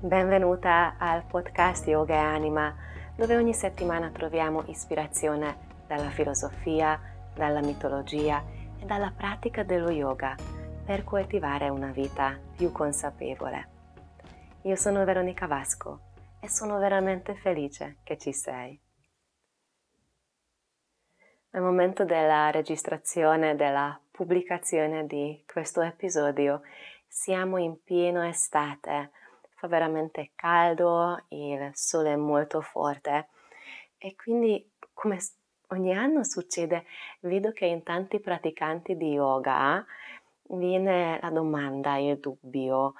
Benvenuta al podcast Yoga e Anima, dove ogni settimana troviamo ispirazione dalla filosofia, dalla mitologia e dalla pratica dello yoga per coltivare una vita più consapevole. Io sono Veronica Vasco e sono veramente felice che ci sei. Al momento della registrazione, della pubblicazione di questo episodio, siamo in pieno estate, fa veramente caldo, il sole è molto forte. E quindi come ogni anno succede, vedo che in tanti praticanti di yoga viene la domanda, il dubbio,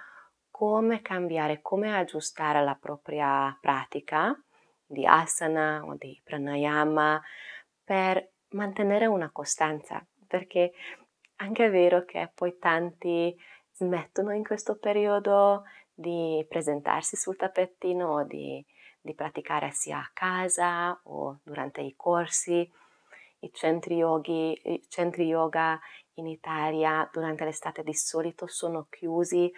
come cambiare, come aggiustare la propria pratica di asana o di pranayama per mantenere una costanza, perché anche è vero che poi tanti smettono in questo periodo di presentarsi sul tappetino o di, di praticare sia a casa o durante i corsi. I centri, yogi, i centri yoga in Italia durante l'estate di solito sono chiusi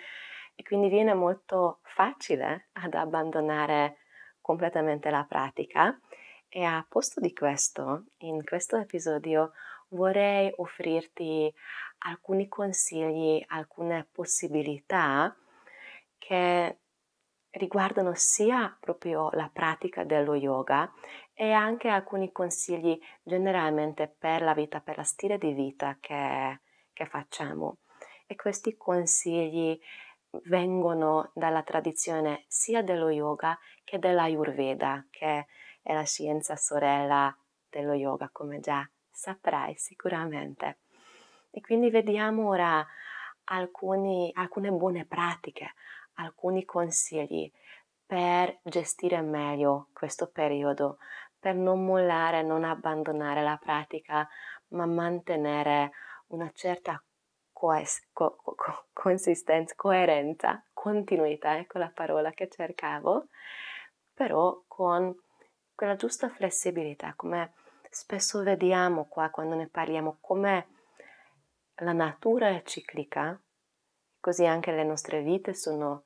e quindi viene molto facile ad abbandonare completamente la pratica e a posto di questo, in questo episodio vorrei offrirti alcuni consigli, alcune possibilità che riguardano sia proprio la pratica dello yoga e anche alcuni consigli generalmente per la vita, per la stile di vita che, che facciamo. E questi consigli vengono dalla tradizione sia dello yoga che dell'ayurveda, che è la scienza sorella dello yoga, come già saprai sicuramente. E quindi vediamo ora alcuni, alcune buone pratiche, alcuni consigli per gestire meglio questo periodo, per non mollare, non abbandonare la pratica, ma mantenere una certa coes- co- co- consistenza, coerenza, continuità, ecco la parola che cercavo, però con quella giusta flessibilità, come spesso vediamo qua quando ne parliamo, come la natura è ciclica, così anche le nostre vite sono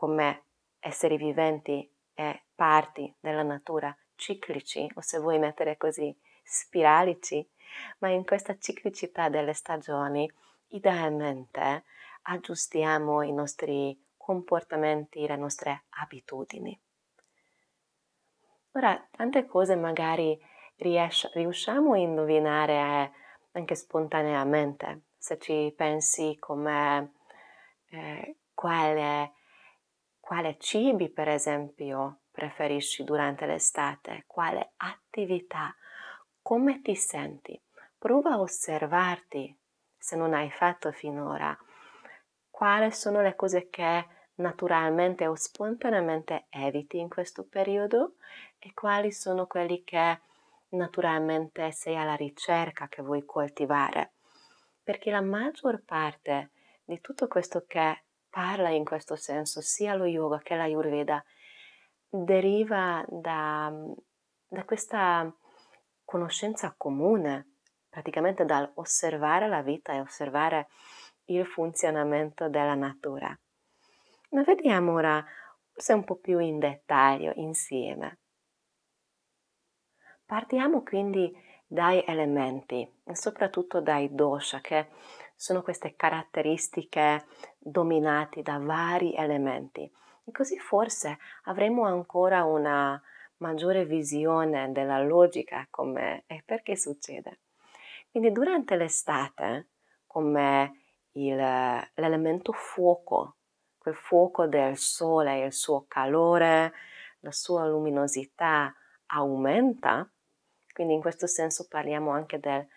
come esseri viventi e parti della natura ciclici, o se vuoi mettere così, spiralici, ma in questa ciclicità delle stagioni idealmente aggiustiamo i nostri comportamenti, le nostre abitudini. Ora, tante cose magari riesci, riusciamo a indovinare anche spontaneamente, se ci pensi come eh, quale, quale cibi per esempio preferisci durante l'estate, quale attività, come ti senti. Prova a osservarti se non hai fatto finora quali sono le cose che naturalmente o spontaneamente eviti in questo periodo e quali sono quelli che naturalmente sei alla ricerca che vuoi coltivare. Perché la maggior parte di tutto questo che parla in questo senso, sia lo yoga che la Ayurveda, deriva da, da questa conoscenza comune, praticamente dal osservare la vita e osservare il funzionamento della natura. Ma vediamo ora forse un po' più in dettaglio insieme. Partiamo quindi dai elementi, soprattutto dai dosha, che sono queste caratteristiche dominate da vari elementi. E così forse avremo ancora una maggiore visione della logica come e perché succede. Quindi durante l'estate, come il, l'elemento fuoco, quel fuoco del sole, il suo calore, la sua luminosità aumenta, quindi in questo senso parliamo anche del,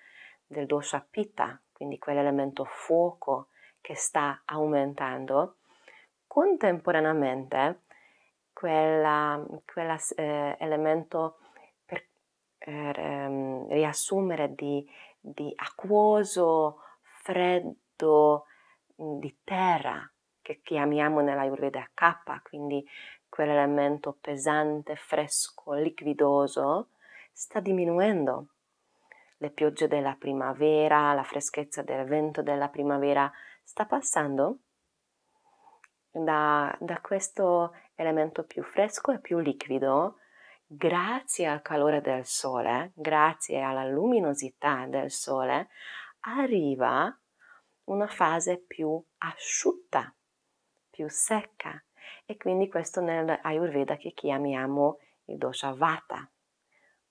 del dosha pitta, quindi quell'elemento fuoco che sta aumentando, contemporaneamente quell'elemento eh, per ehm, riassumere di, di acquoso, freddo, di terra, che chiamiamo nella Ayurveda K, quindi quell'elemento pesante, fresco, liquidoso, sta diminuendo. Le piogge della primavera, la freschezza del vento della primavera. Sta passando? Da, da questo elemento più fresco e più liquido, grazie al calore del sole, grazie alla luminosità del sole, arriva una fase più asciutta, più secca. E quindi questo nell'Ayurveda che chiamiamo il dosha vata,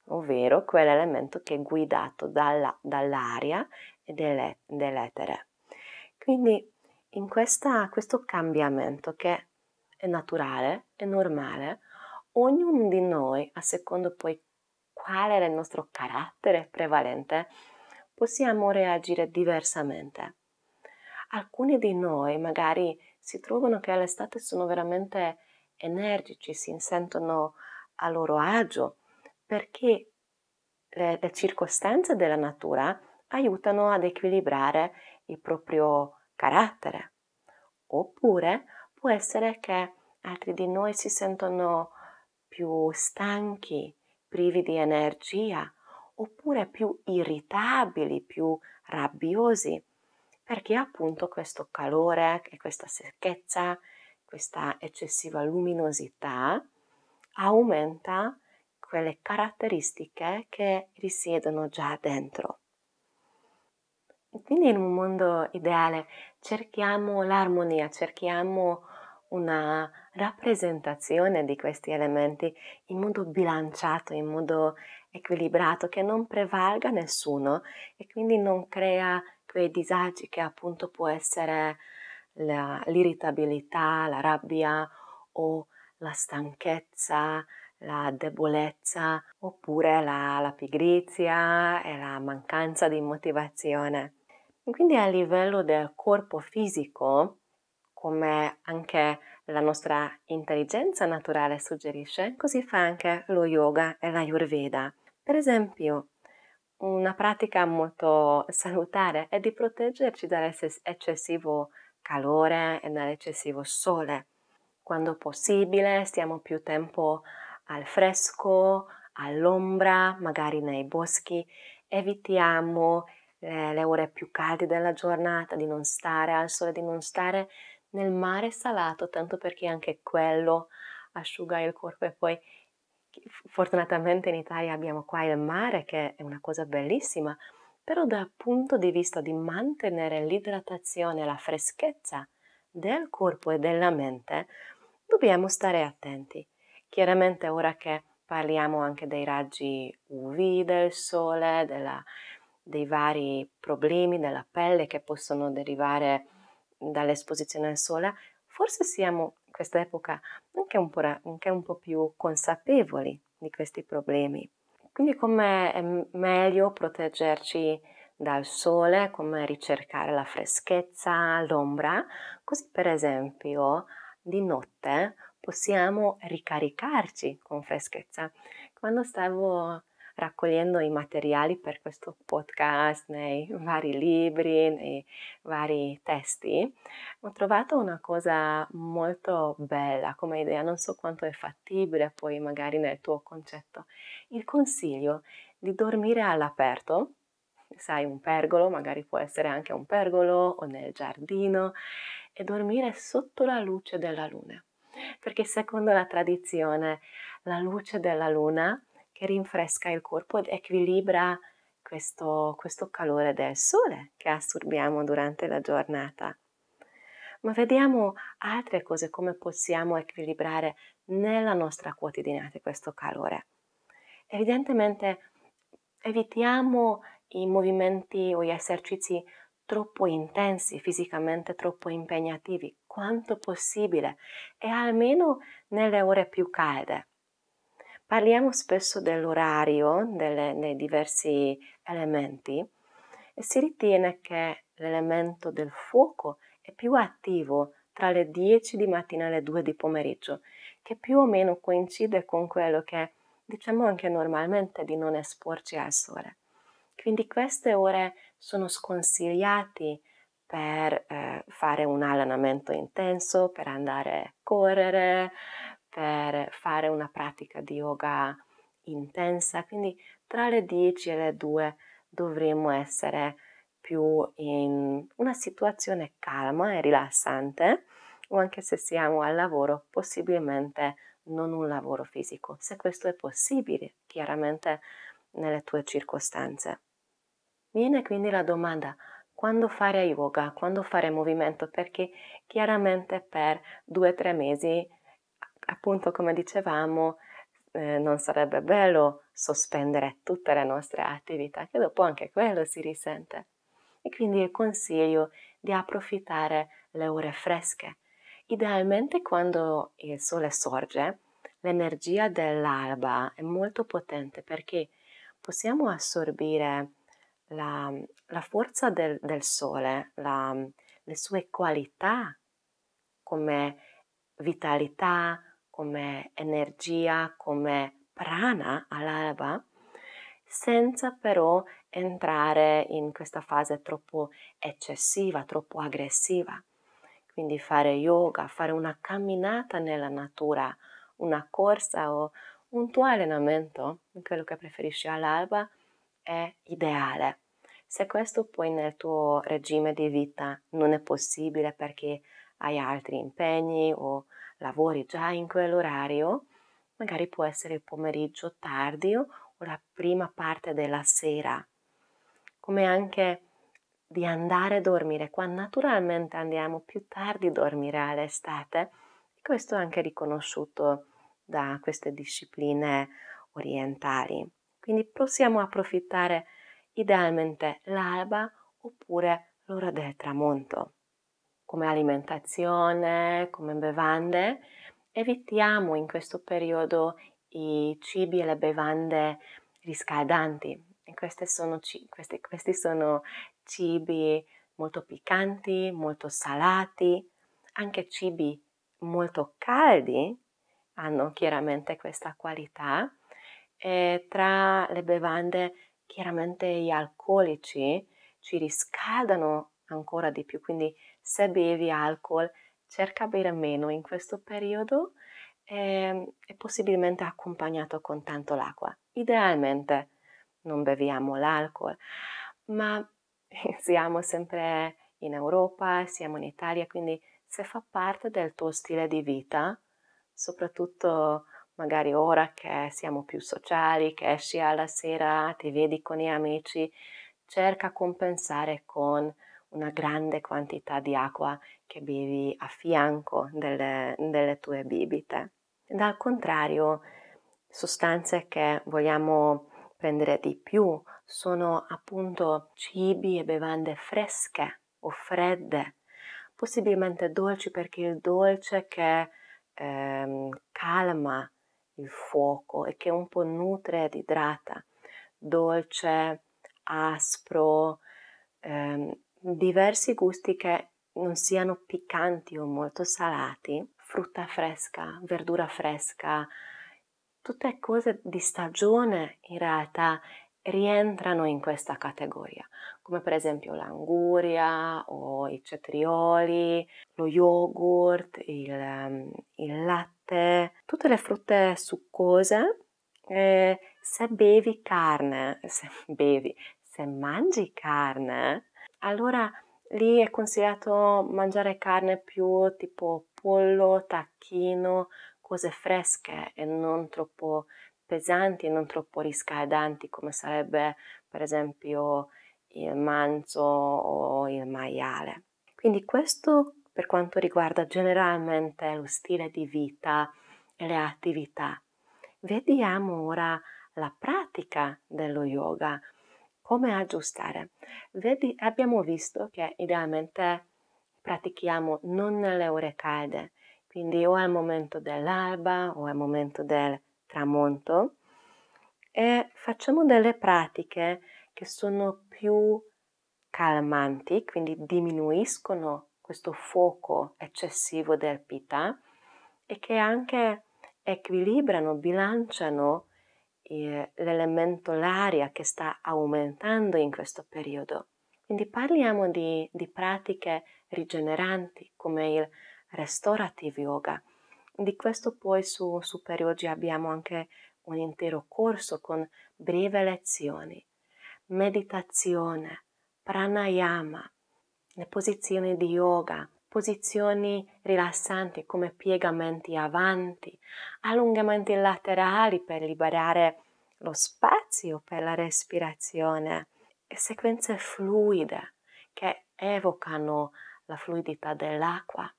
ovvero quell'elemento che è guidato dalla, dall'aria e dell'etere. Quindi in questa, questo cambiamento che è naturale, è normale, ognuno di noi, a secondo poi qual è il nostro carattere prevalente, possiamo reagire diversamente. Alcuni di noi magari si trovano che all'estate sono veramente energici, si sentono a loro agio, perché le, le circostanze della natura aiutano ad equilibrare il proprio carattere. Oppure può essere che altri di noi si sentono più stanchi, privi di energia, oppure più irritabili, più rabbiosi, perché appunto questo calore e questa secchezza, questa eccessiva luminosità aumenta quelle caratteristiche che risiedono già dentro. Quindi in un mondo ideale cerchiamo l'armonia, cerchiamo una rappresentazione di questi elementi in modo bilanciato, in modo equilibrato, che non prevalga nessuno e quindi non crea quei disagi che appunto può essere la, l'irritabilità, la rabbia o la stanchezza, la debolezza oppure la, la pigrizia e la mancanza di motivazione. Quindi a livello del corpo fisico, come anche la nostra intelligenza naturale suggerisce, così fa anche lo yoga e l'ayurveda. Per esempio, una pratica molto salutare è di proteggerci dall'eccessivo calore e dall'eccessivo sole. Quando possibile stiamo più tempo al fresco, all'ombra, magari nei boschi, evitiamo le, le ore più calde della giornata, di non stare al sole, di non stare nel mare salato, tanto perché anche quello asciuga il corpo e poi fortunatamente in Italia abbiamo qua il mare che è una cosa bellissima, però dal punto di vista di mantenere l'idratazione la freschezza del corpo e della mente, dobbiamo stare attenti. Chiaramente ora che parliamo anche dei raggi UV del sole, della, dei vari problemi della pelle che possono derivare dall'esposizione al sole, forse siamo in questa epoca anche un, po', anche un po' più consapevoli di questi problemi. Quindi come è meglio proteggerci dal sole, come ricercare la freschezza, l'ombra, così per esempio di notte possiamo ricaricarci con freschezza. Quando stavo raccogliendo i materiali per questo podcast nei vari libri, nei vari testi, ho trovato una cosa molto bella come idea, non so quanto è fattibile poi magari nel tuo concetto, il consiglio di dormire all'aperto, sai un pergolo, magari può essere anche un pergolo o nel giardino, e dormire sotto la luce della luna. Perché secondo la tradizione la luce della luna che rinfresca il corpo ed equilibra questo, questo calore del sole che assorbiamo durante la giornata. Ma vediamo altre cose come possiamo equilibrare nella nostra quotidianità questo calore. Evidentemente evitiamo i movimenti o gli esercizi troppo intensi, fisicamente troppo impegnativi, quanto possibile e almeno nelle ore più calde. Parliamo spesso dell'orario delle, dei diversi elementi e si ritiene che l'elemento del fuoco è più attivo tra le 10 di mattina e le 2 di pomeriggio, che più o meno coincide con quello che diciamo anche normalmente di non esporci al sole. Quindi queste ore sono sconsigliate per eh, fare un allenamento intenso, per andare a correre, per fare una pratica di yoga intensa, quindi tra le 10 e le 2 dovremmo essere più in una situazione calma e rilassante, o anche se siamo al lavoro, possibilmente non un lavoro fisico, se questo è possibile, chiaramente nelle tue circostanze. Viene quindi la domanda, quando fare yoga, quando fare movimento, perché chiaramente per due o tre mesi, appunto come dicevamo, eh, non sarebbe bello sospendere tutte le nostre attività, che dopo anche quello si risente. E quindi consiglio di approfittare le ore fresche. Idealmente quando il sole sorge, l'energia dell'alba è molto potente perché possiamo assorbire la, la forza del, del sole, la, le sue qualità come vitalità, come energia, come prana all'alba, senza però entrare in questa fase troppo eccessiva, troppo aggressiva. Quindi fare yoga, fare una camminata nella natura, una corsa o un tuo allenamento, quello che preferisci all'alba, è ideale. Se questo poi nel tuo regime di vita non è possibile perché hai altri impegni o lavori già in quell'orario, magari può essere il pomeriggio tardi o la prima parte della sera, come anche di andare a dormire, qua naturalmente andiamo più tardi a dormire all'estate, questo è anche riconosciuto da queste discipline orientali. Quindi possiamo approfittare idealmente l'alba oppure l'ora del tramonto come alimentazione, come bevande, evitiamo in questo periodo i cibi e le bevande riscaldanti. Sono, questi, questi sono cibi molto piccanti, molto salati, anche cibi molto caldi hanno chiaramente questa qualità. E tra le bevande, chiaramente gli alcolici ci riscaldano ancora di più, quindi se bevi alcol cerca bere meno in questo periodo e, ehm, e possibilmente accompagnato con tanto l'acqua. Idealmente non beviamo l'alcol, ma siamo sempre in Europa, siamo in Italia, quindi se fa parte del tuo stile di vita, soprattutto magari ora che siamo più sociali, che esci alla sera, ti vedi con gli amici, cerca compensare con una grande quantità di acqua che bevi a fianco delle, delle tue bibite. Dal contrario, sostanze che vogliamo prendere di più sono appunto cibi e bevande fresche o fredde, possibilmente dolci perché il dolce che ehm, calma il fuoco e che un po' nutre ed idrata, dolce, aspro, ehm, diversi gusti che non siano piccanti o molto salati, frutta fresca, verdura fresca, tutte cose di stagione in realtà rientrano in questa categoria, come per esempio l'anguria o i cetrioli, lo yogurt, il, ehm, il latte, tutte le frutte succose. Eh, se bevi carne, se bevi, se mangi carne, allora lì è consigliato mangiare carne più tipo pollo, tacchino, cose fresche e non troppo pesanti e non troppo riscaldanti come sarebbe per esempio il manzo o il maiale. Quindi questo per quanto riguarda generalmente lo stile di vita e le attività. Vediamo ora la pratica dello yoga come aggiustare? Vedi, abbiamo visto che idealmente pratichiamo non nelle ore calde, quindi o al momento dell'alba o al momento del tramonto e facciamo delle pratiche che sono più calmanti, quindi diminuiscono questo fuoco eccessivo del pita e che anche equilibrano, bilanciano l'elemento l'aria che sta aumentando in questo periodo. Quindi parliamo di, di pratiche rigeneranti come il restorative yoga. Di questo poi su Super Oggi abbiamo anche un intero corso con brevi lezioni, meditazione, pranayama, le posizioni di yoga, posizioni rilassanti come piegamenti avanti, allungamenti laterali per liberare lo spazio per la respirazione e sequenze fluide che evocano la fluidità dell'acqua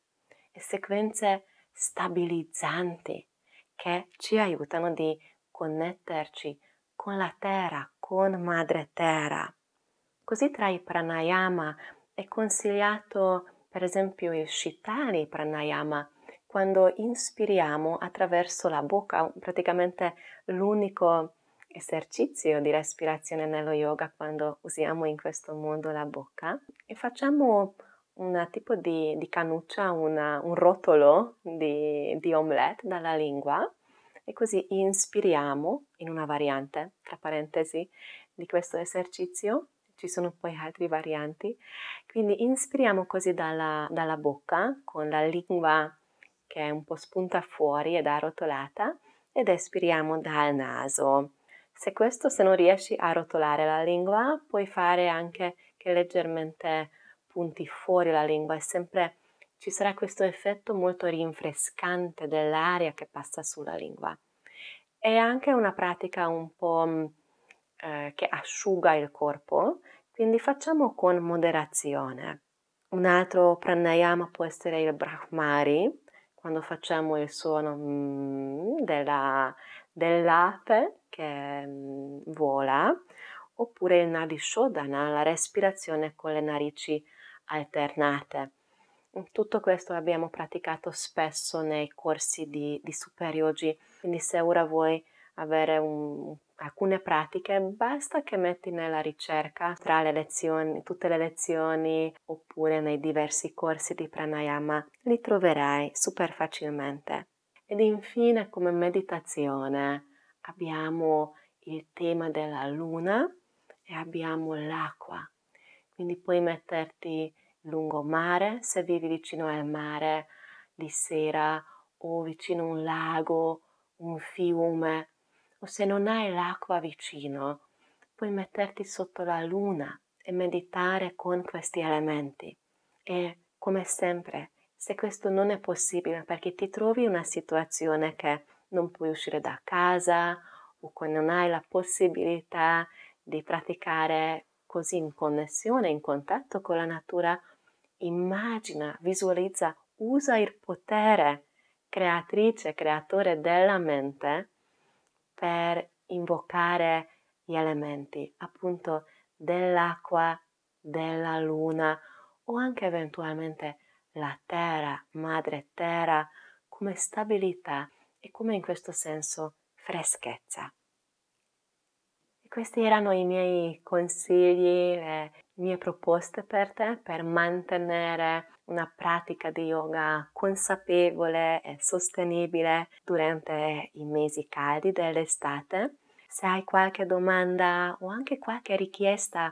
e sequenze stabilizzanti che ci aiutano di connetterci con la terra, con madre terra. Così tra i pranayama è consigliato per esempio il Shitani pranayama quando inspiriamo attraverso la bocca, praticamente l'unico esercizio di respirazione nello yoga quando usiamo in questo modo la bocca e facciamo un tipo di, di cannuccia, una, un rotolo di, di omelette dalla lingua e così inspiriamo in una variante, tra parentesi, di questo esercizio. Ci sono poi altre varianti. Quindi inspiriamo così dalla, dalla bocca con la lingua che è un po' spunta fuori ed arrotolata ed espiriamo dal naso. Se questo, se non riesci a rotolare la lingua, puoi fare anche che leggermente punti fuori la lingua e sempre ci sarà questo effetto molto rinfrescante dell'aria che passa sulla lingua. È anche una pratica un po' mm, eh, che asciuga il corpo, quindi facciamo con moderazione. Un altro pranayama può essere il brahmari, quando facciamo il suono mm, della, dell'ape che mm, vola, oppure il nadi shodhana, la respirazione con le narici alternate. Tutto questo abbiamo praticato spesso nei corsi di, di Super Yogi, quindi se ora vuoi avere un, alcune pratiche, basta che metti nella ricerca tra le lezioni, tutte le lezioni oppure nei diversi corsi di pranayama, li troverai super facilmente. Ed infine come meditazione abbiamo il tema della luna e abbiamo l'acqua. Quindi puoi metterti lungomare, se vivi vicino al mare di sera o vicino a un lago, un fiume, o se non hai l'acqua vicino, puoi metterti sotto la luna e meditare con questi elementi. E come sempre, se questo non è possibile perché ti trovi in una situazione che non puoi uscire da casa o che non hai la possibilità di praticare così in connessione, in contatto con la natura, immagina, visualizza, usa il potere creatrice, creatore della mente per invocare gli elementi, appunto dell'acqua, della luna o anche eventualmente la terra, madre terra, come stabilità e come in questo senso freschezza. Questi erano i miei consigli, le mie proposte per te per mantenere una pratica di yoga consapevole e sostenibile durante i mesi caldi dell'estate. Se hai qualche domanda o anche qualche richiesta,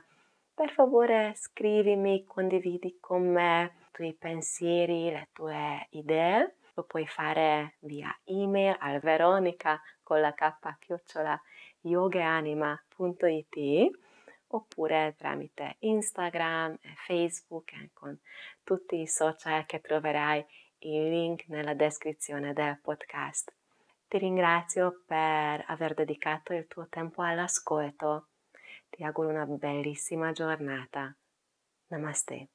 per favore scrivimi, condividi con me i tuoi pensieri, le tue idee. Lo puoi fare via email al veronica con la k chiocciola yogaanima.it oppure tramite Instagram, Facebook e con tutti i social che troverai il link nella descrizione del podcast. Ti ringrazio per aver dedicato il tuo tempo all'ascolto. Ti auguro una bellissima giornata. Namaste.